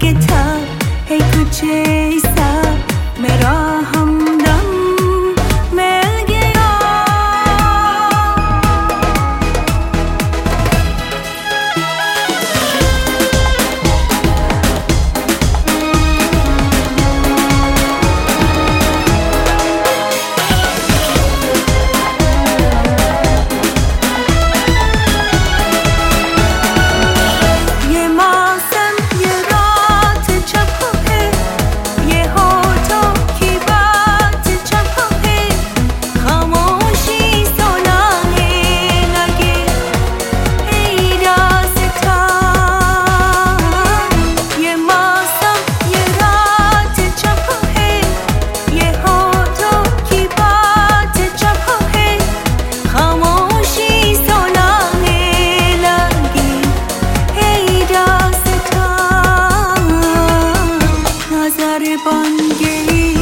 کتاب هی کوچه ای سب مرا Baban gelir.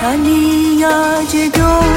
چلی یا جدو